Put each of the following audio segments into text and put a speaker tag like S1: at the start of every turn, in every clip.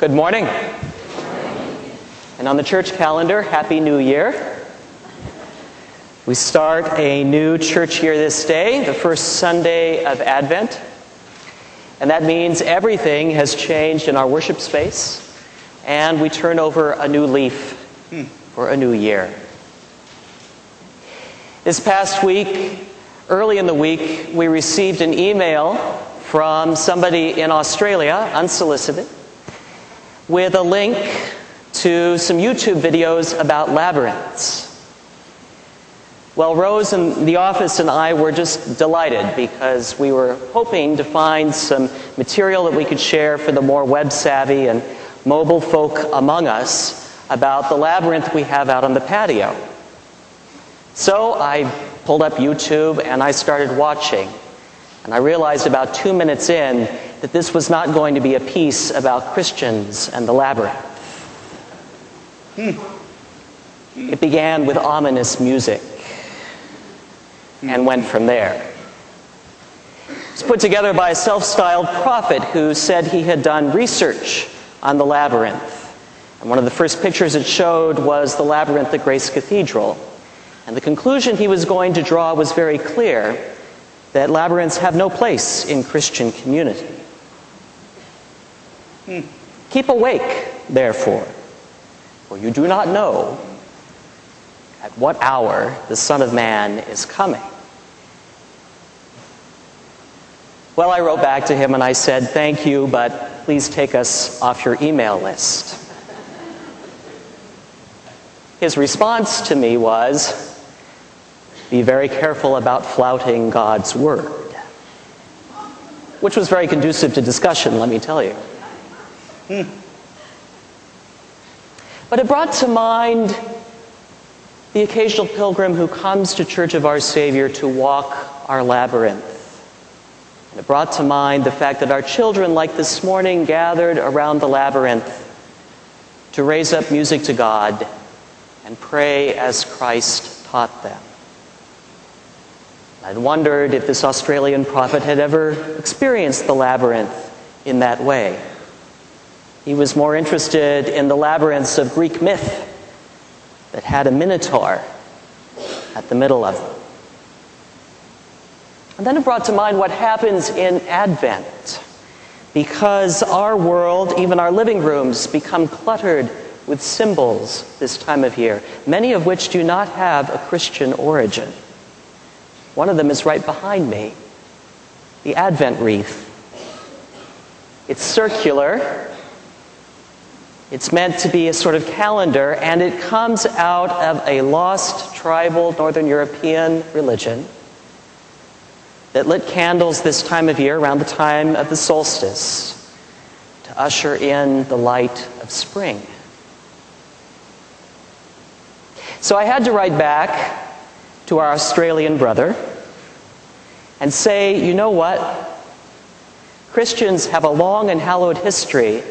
S1: Good morning. And on the church calendar, Happy New Year. We start a new church year this day, the first Sunday of Advent. And that means everything has changed in our worship space, and we turn over a new leaf for a new year. This past week, early in the week, we received an email from somebody in Australia, unsolicited, with a link to some YouTube videos about labyrinths. Well, Rose and the office and I were just delighted because we were hoping to find some material that we could share for the more web savvy and mobile folk among us about the labyrinth we have out on the patio. So I pulled up YouTube and I started watching. And I realized about two minutes in that this was not going to be a piece about Christians and the labyrinth. Hmm. It began with ominous music hmm. and went from there. It was put together by a self styled prophet who said he had done research on the labyrinth. And one of the first pictures it showed was the labyrinth at Grace Cathedral. And the conclusion he was going to draw was very clear that labyrinths have no place in Christian community. Keep awake, therefore, for you do not know at what hour the Son of Man is coming. Well, I wrote back to him and I said, Thank you, but please take us off your email list. His response to me was, Be very careful about flouting God's word. Which was very conducive to discussion, let me tell you. Hmm. But it brought to mind the occasional pilgrim who comes to Church of Our Savior to walk our labyrinth. And it brought to mind the fact that our children, like this morning, gathered around the labyrinth to raise up music to God and pray as Christ taught them. I'd wondered if this Australian prophet had ever experienced the labyrinth in that way. He was more interested in the labyrinths of Greek myth that had a minotaur at the middle of them. And then it brought to mind what happens in Advent. Because our world, even our living rooms, become cluttered with symbols this time of year, many of which do not have a Christian origin. One of them is right behind me the Advent wreath. It's circular, it's meant to be a sort of calendar, and it comes out of a lost tribal Northern European religion that lit candles this time of year around the time of the solstice to usher in the light of spring. So I had to write back to our Australian brother and say, you know what? Christians have a long and hallowed history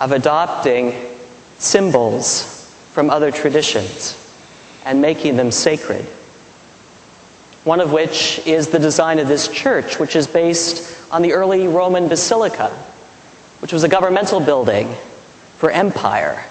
S1: of adopting symbols from other traditions and making them sacred. One of which is the design of this church, which is based on the early Roman basilica, which was a governmental building for empire,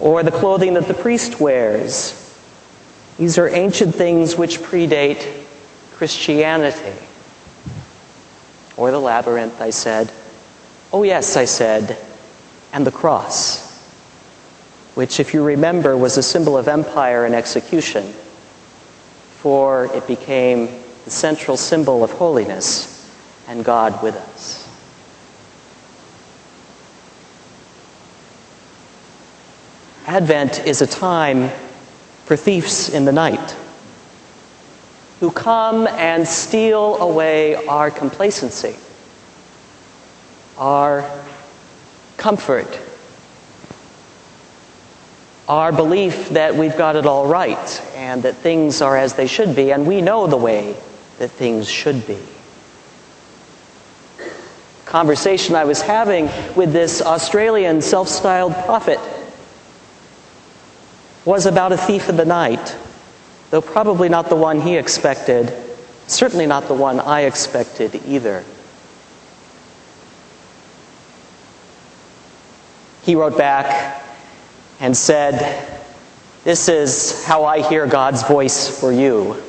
S1: or the clothing that the priest wears. These are ancient things which predate Christianity. Or the labyrinth, I said. Oh, yes, I said, and the cross, which, if you remember, was a symbol of empire and execution, for it became the central symbol of holiness and God with us. Advent is a time for thieves in the night who come and steal away our complacency our comfort, our belief that we've got it all right and that things are as they should be, and we know the way that things should be. Conversation I was having with this Australian self styled prophet was about a thief in the night, though probably not the one he expected, certainly not the one I expected either. He wrote back and said, This is how I hear God's voice for you.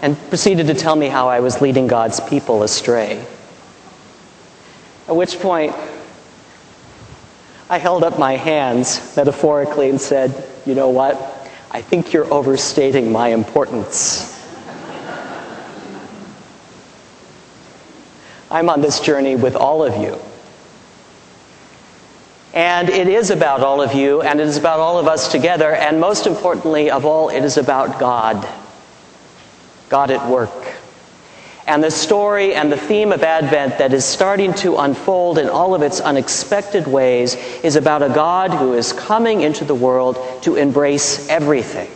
S1: And proceeded to tell me how I was leading God's people astray. At which point, I held up my hands metaphorically and said, You know what? I think you're overstating my importance. I'm on this journey with all of you. And it is about all of you, and it is about all of us together, and most importantly of all, it is about God. God at work. And the story and the theme of Advent that is starting to unfold in all of its unexpected ways is about a God who is coming into the world to embrace everything,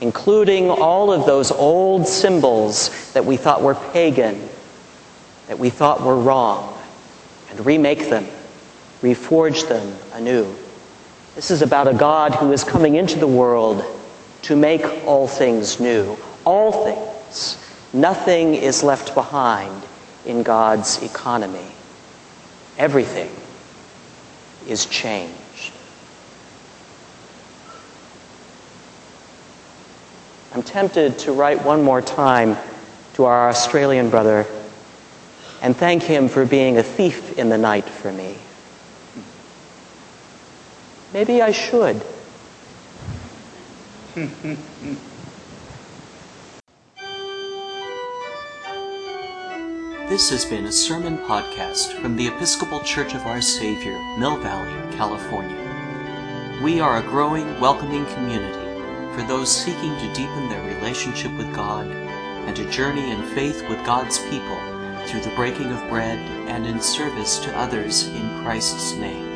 S1: including all of those old symbols that we thought were pagan, that we thought were wrong, and remake them, reforge them anew. This is about a God who is coming into the world to make all things new, all things Nothing is left behind in God's economy. Everything is changed. I'm tempted to write one more time to our Australian brother and thank him for being a thief in the night for me. Maybe I should.
S2: This has been a sermon podcast from the Episcopal Church of Our Savior, Mill Valley, California. We are a growing, welcoming community for those seeking to deepen their relationship with God and to journey in faith with God's people through the breaking of bread and in service to others in Christ's name.